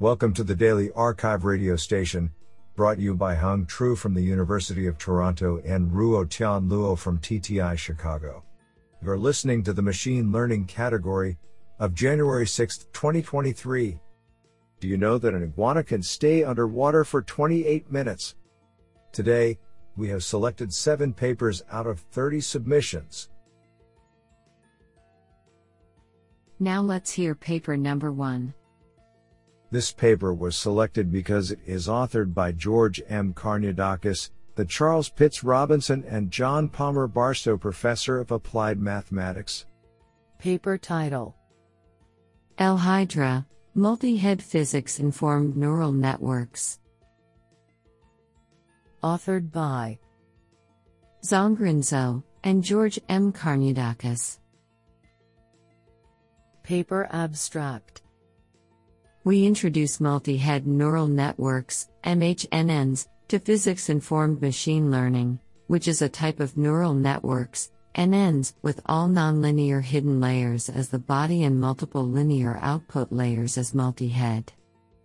Welcome to the Daily Archive radio station, brought you by Hung Tru from the University of Toronto and Ruo Tian Luo from TTI Chicago. You're listening to the Machine Learning category of January 6, 2023. Do you know that an iguana can stay underwater for 28 minutes? Today, we have selected 7 papers out of 30 submissions. Now let's hear paper number 1. This paper was selected because it is authored by George M. Karniadakis, the Charles Pitts Robinson and John Palmer Barstow Professor of Applied Mathematics. Paper title L-Hydra, Multi-Head Physics Informed Neural Networks. Authored by Zongren Zou and George M. Karniadakis. Paper Abstract we introduce multi head neural networks, MHNNs, to physics informed machine learning, which is a type of neural networks, NNs, with all nonlinear hidden layers as the body and multiple linear output layers as multi head.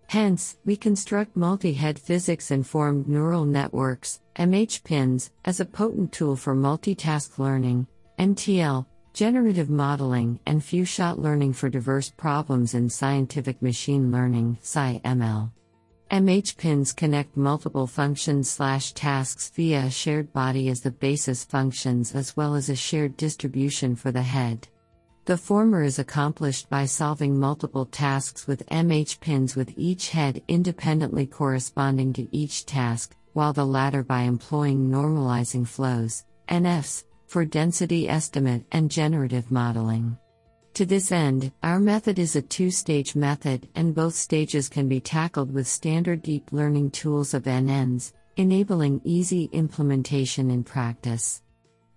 Hence, we construct multi head physics informed neural networks, MHPINNs, as a potent tool for multitask learning, MTL, generative modeling, and few shot learning for diverse problems in scientific machine learning, SciML. MH PINNs connect multiple functions slash tasks via a shared body as the basis functions as well as a shared distribution for the head. The former is accomplished by solving multiple tasks with MH PINNs with each head independently corresponding to each task, while the latter by employing normalizing flows, NFs, for density estimate and generative modeling. To this end, our method is a two stage method, and both stages can be tackled with standard deep learning tools of NNs, enabling easy implementation in practice.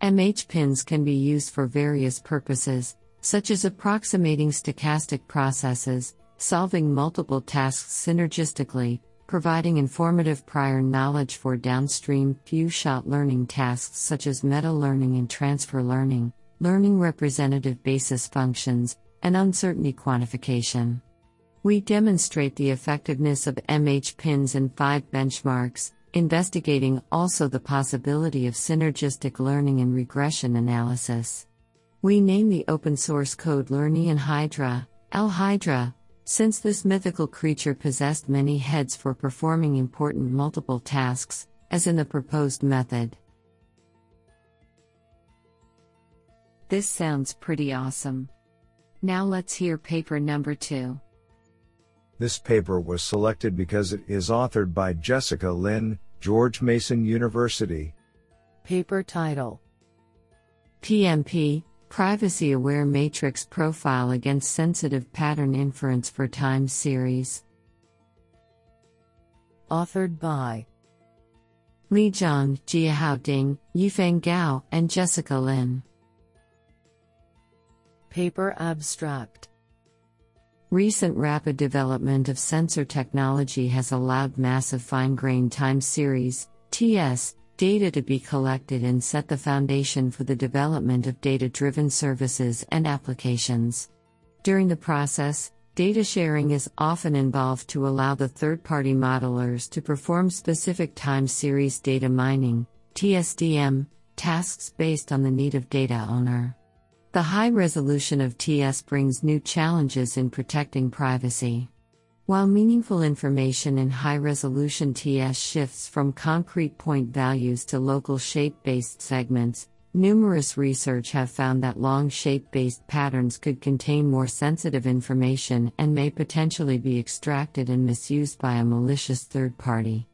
MH PINNs can be used for various purposes, such as approximating stochastic processes, solving multiple tasks synergistically, providing informative prior knowledge for downstream few shot learning tasks such as meta learning and transfer learning, learning representative basis functions, and uncertainty quantification. We demonstrate the effectiveness of MH PINNs in five benchmarks, investigating also the possibility of synergistic learning and regression analysis. We name the open source code Lernaean Hydra, L Hydra, since this mythical creature possessed many heads for performing important multiple tasks, as in the proposed method. This sounds pretty awesome. Now let's hear paper number two. This paper was selected because it is authored by Jessica Lin, George Mason University. Paper title PMP Privacy Aware Matrix Profile Against Sensitive Pattern Inference for Time Series. Authored by Li Zhang, Jiahao Ding, Yifeng Gao, and Jessica Lin. Paper Abstract Recent rapid development of sensor technology has allowed massive fine grained time series, TS, data to be collected and set the foundation for the development of data driven services and applications. During the process, data sharing is often involved to allow the third party modelers to perform specific time series data mining, TSDM, tasks based on the need of data owner. The high resolution of TS brings new challenges in protecting privacy. While meaningful information in high resolution TS shifts from concrete point values to local shape based segments, numerous research have found that long shape based patterns could contain more sensitive information and may potentially be extracted and misused by a malicious third party.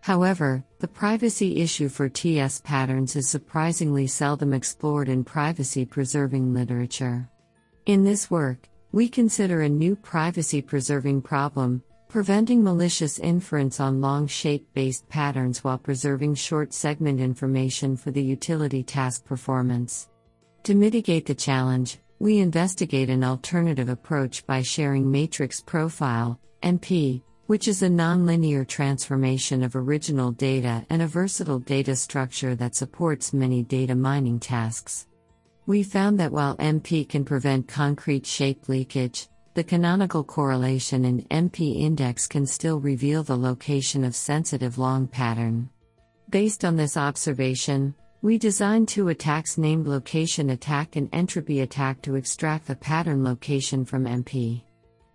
However, the privacy issue for TS patterns is surprisingly seldom explored in privacy preserving literature. In this work, we consider a new privacy preserving problem, preventing malicious inference on long shape based patterns while preserving short segment information for the utility task performance. To mitigate the challenge, we investigate an alternative approach by sharing matrix profile, MP, which is a nonlinear transformation of original data and a versatile data structure that supports many data mining tasks. We found that while MP can prevent concrete shape leakage, the canonical correlation in MP index can still reveal the location of sensitive long pattern. Based on this observation, we designed two attacks named location attack and entropy attack to extract the pattern location from MP.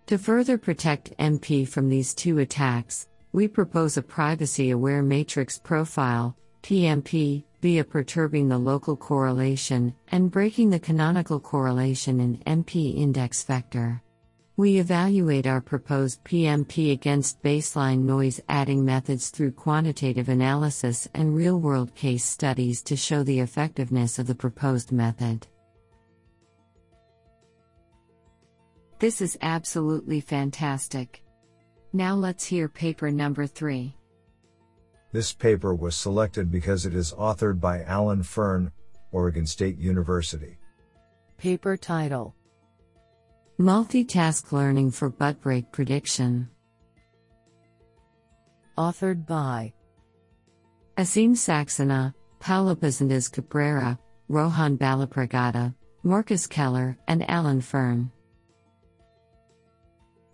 To further protect MP from these two attacks, we propose a privacy aware matrix profile, PMP, via perturbing the local correlation and breaking the canonical correlation in MP index vector. We evaluate our proposed PMP against baseline noise adding methods through quantitative analysis and real world case studies to show the effectiveness of the proposed method. This is absolutely fantastic. Now let's hear paper number 3. This paper was selected because it is authored by Alan Fern, Oregon State University. Paper title Multitask Learning for Bud Break Prediction. Authored by Aseem Saxena, Paola Pesantez Cabrera, Rohan Ballapragada, Markus Keller, and Alan Fern.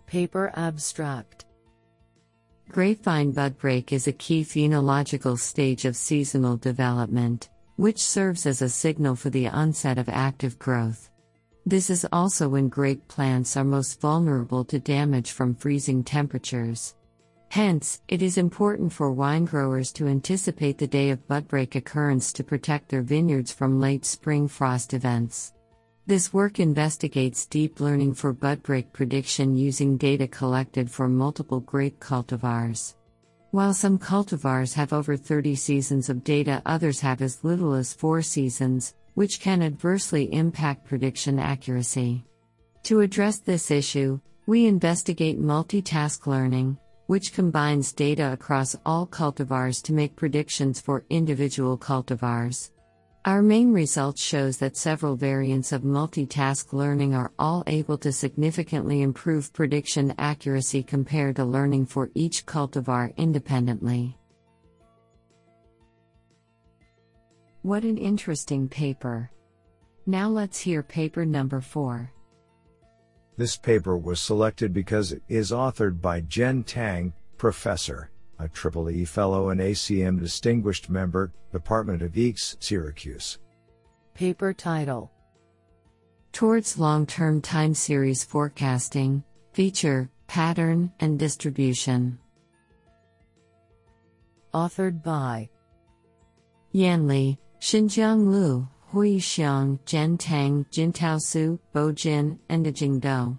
Paper Abstract Grapevine bud break is a key phenological stage of seasonal development, which serves as a signal for the onset of active growth. This is also when grape plants are most vulnerable to damage from freezing temperatures. Hence, it is important for wine growers to anticipate the day of bud break occurrence to protect their vineyards from late spring frost events. This work investigates deep learning for bud break prediction using data collected for multiple grape cultivars. While some cultivars have over 30 seasons of data, others have as little as 4 seasons, which can adversely impact prediction accuracy. To address this issue, we investigate multitask learning, which combines data across all cultivars to make predictions for individual cultivars. Our main result shows that several variants of multitask learning are all able to significantly improve prediction accuracy compared to learning for each cultivar independently. What an interesting paper. Now let's hear paper number 4. This paper was selected because it is authored by Jian Tang, professor, a Triple E Fellow and ACM Distinguished Member, Department of EECS, Syracuse. Paper title Towards Long Term Time Series Forecasting, Feature, Pattern, and Distribution. Authored by Yan Li, Xinjiang Lu, Haoyi Xiong, Jian Tang, Jiantao Su, Bo Jin, and Jing Dou.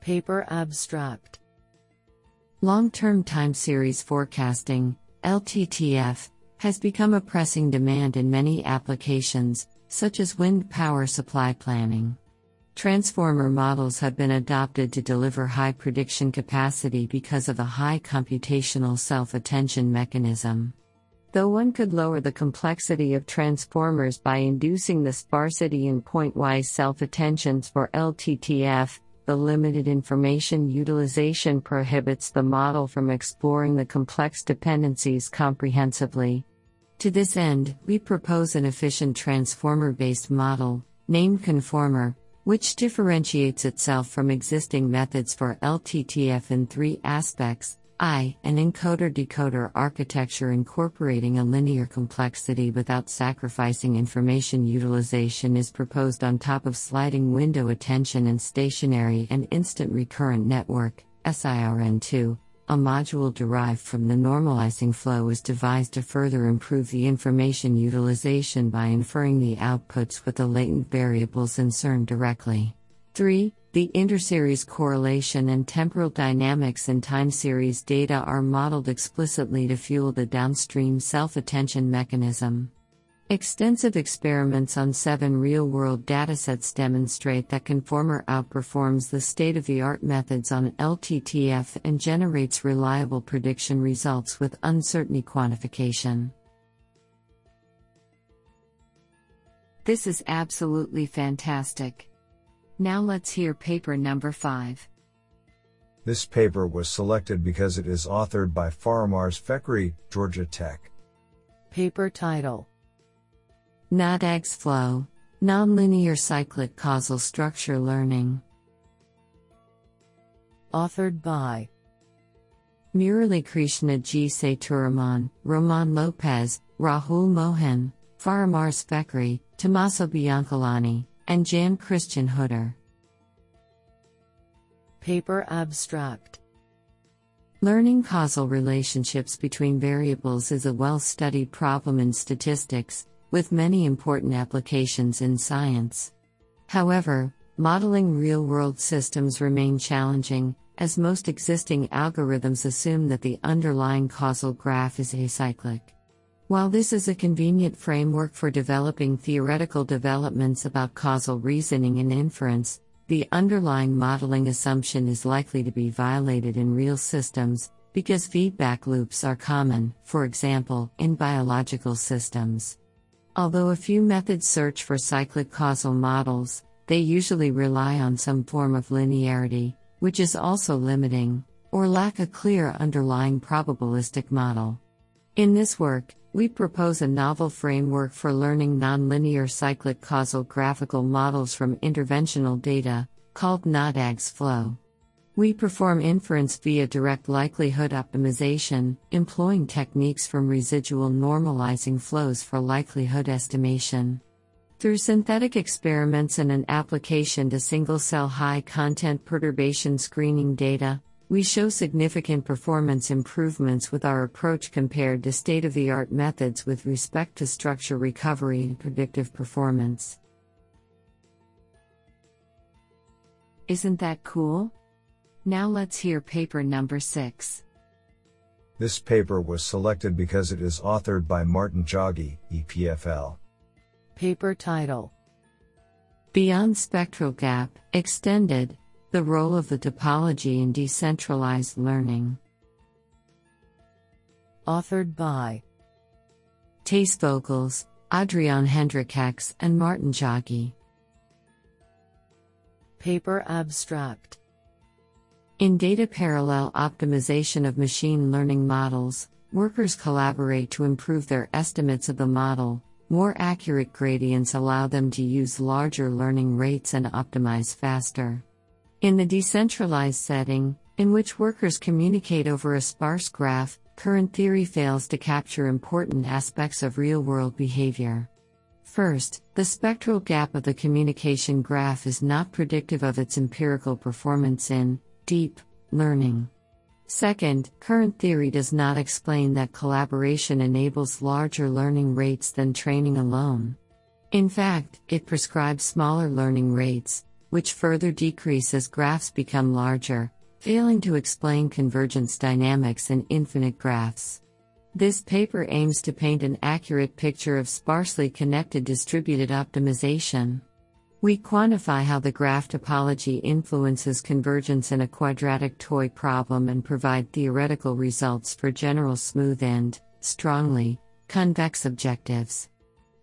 Paper Abstract Long term time series forecasting, LTTF, has become a pressing demand in many applications, such as wind power supply planning. Transformer models have been adopted to deliver high prediction capacity because of the high computational self attention mechanism. Though one could lower the complexity of transformers by inducing the sparsity in pointwise self attentions for LTTF, the limited information utilization prohibits the model from exploring the complex dependencies comprehensively. To this end, we propose an efficient transformer based model, named Conformer, which differentiates itself from existing methods for LTTF in three aspects I, an encoder decoder architecture incorporating a linear complexity without sacrificing information utilization is proposed on top of sliding window attention and stationary and instant recurrent network, SIRN2. A module derived from the normalizing flow is devised to further improve the information utilization by inferring the outputs with the latent variables in SIRN directly. 3. The interseries correlation and temporal dynamics in time series data are modeled explicitly to fuel the downstream self attention mechanism. Extensive experiments on seven real world datasets demonstrate that Conformer outperforms the state of the art methods on LTTF and generates reliable prediction results with uncertainty quantification. This is absolutely fantastic. Now let's hear paper number 5. This paper was selected because it is authored by Faramarz Fekri, Georgia Tech. Paper title NODAGS Flow Nonlinear Cyclic Causal Structure Learning. Authored by Murali Krishna G. Sethuraman, Roman Lopez, Rahul Mohan, Faramarz Fekri, Tommaso Biancalani, and Jan Christian Hutter. Paper Abstract Learning causal relationships between variables is a well studied problem in statistics, with many important applications in science. However, modeling real world systems remain challenging, as most existing algorithms assume that the underlying causal graph is acyclic. While this is a convenient framework for developing theoretical developments about causal reasoning and inference, the underlying modeling assumption is likely to be violated in real systems, because feedback loops are common, for example, in biological systems. Although a few methods search for cyclic causal models, they usually rely on some form of linearity, which is also limiting, or lack a clear underlying probabilistic model. In this work, we propose a novel framework for learning nonlinear cyclic causal graphical models from interventional data, called NODAGS Flow. We perform inference via direct likelihood optimization, employing techniques from residual normalizing flows for likelihood estimation. Through synthetic experiments and an application to single cell high content perturbation screening data, we show significant performance improvements with our approach compared to state of the art methods with respect to structure recovery and predictive performance. Isn't that cool? Now let's hear paper number 6. This paper was selected because it is authored by Martin Jaggi, EPFL. Paper title Beyond Spectral Gap, Extended The Role of the Topology in Decentralized Learning. Authored by Thijs Vogels, Adriaan Hendrikx, and Martin Jaggi. Paper Abstract In data parallel optimization of machine learning models, workers collaborate to improve their estimates of the model. More accurate gradients allow them to use larger learning rates and optimize faster. In the decentralized setting, in which workers communicate over a sparse graph, current theory fails to capture important aspects of real world behavior. First, the spectral gap of the communication graph is not predictive of its empirical performance in deep learning. Second, current theory does not explain that collaboration enables larger learning rates than training alone. In fact, it prescribes smaller learning rates, which further decrease as graphs become larger, failing to explain convergence dynamics in infinite graphs. This paper aims to paint an accurate picture of sparsely connected distributed optimization. We quantify how the graph topology influences convergence in a quadratic toy problem and provide theoretical results for general smooth and, strongly, convex objectives.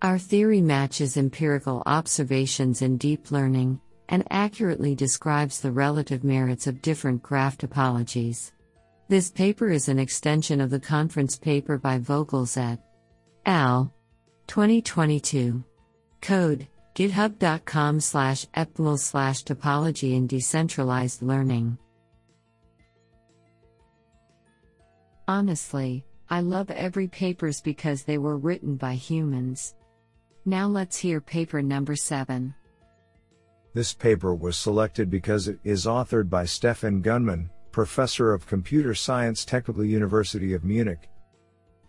Our theory matches empirical observations in deep learning and accurately describes the relative merits of different graph topologies. This paper is an extension of the conference paper by Vogels et al. 2022. Code github.com slash epml slash topology and decentralized learning. Honestly, I love every papers because they were written by humans. Now let's hear paper number 7. This paper was selected because it is authored by Stephan Günnemann, professor of computer science Technical University of Munich.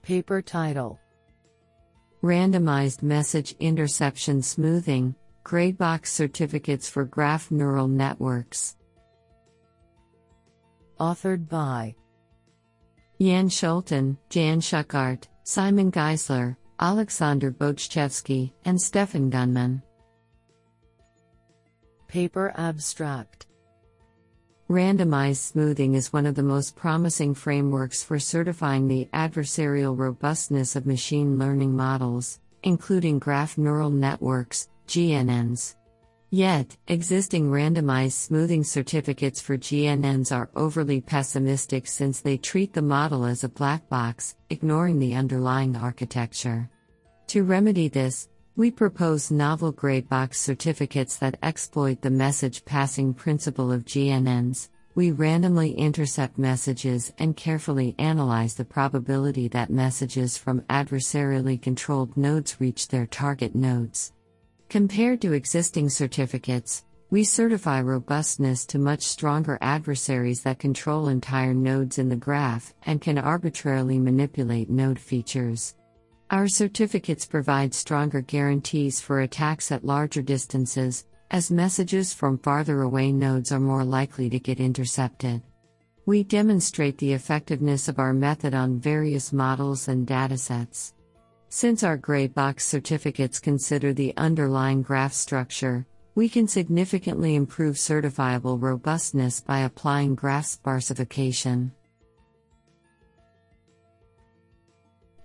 Paper title Randomized Message Interception Smoothing, Graybox Certificates for Graph Neural Networks. Authored by Yan Scholten, Jan Schuchardt, Simon Geisler, Aleksandar Bojchevski, and Stephan Günnemann. Paper Abstract Randomized smoothing is one of the most promising frameworks for certifying the adversarial robustness of machine learning models, including graph neural networks, GNNs. Yet, existing randomized smoothing certificates for GNNs are overly pessimistic since they treat the model as a black box, ignoring the underlying architecture. To remedy this, We propose novel gray box certificates that exploit the message passing principle of GNNs. We randomly intercept messages and carefully analyze the probability that messages from adversarially controlled nodes reach their target nodes. Compared to existing certificates, we certify robustness to much stronger adversaries that control entire nodes in the graph and can arbitrarily manipulate node features. Our certificates provide stronger guarantees for attacks at larger distances, as messages from farther away nodes are more likely to get intercepted. We demonstrate the effectiveness of our method on various models and datasets. Since our gray box certificates consider the underlying graph structure, we can significantly improve certifiable robustness by applying graph sparsification.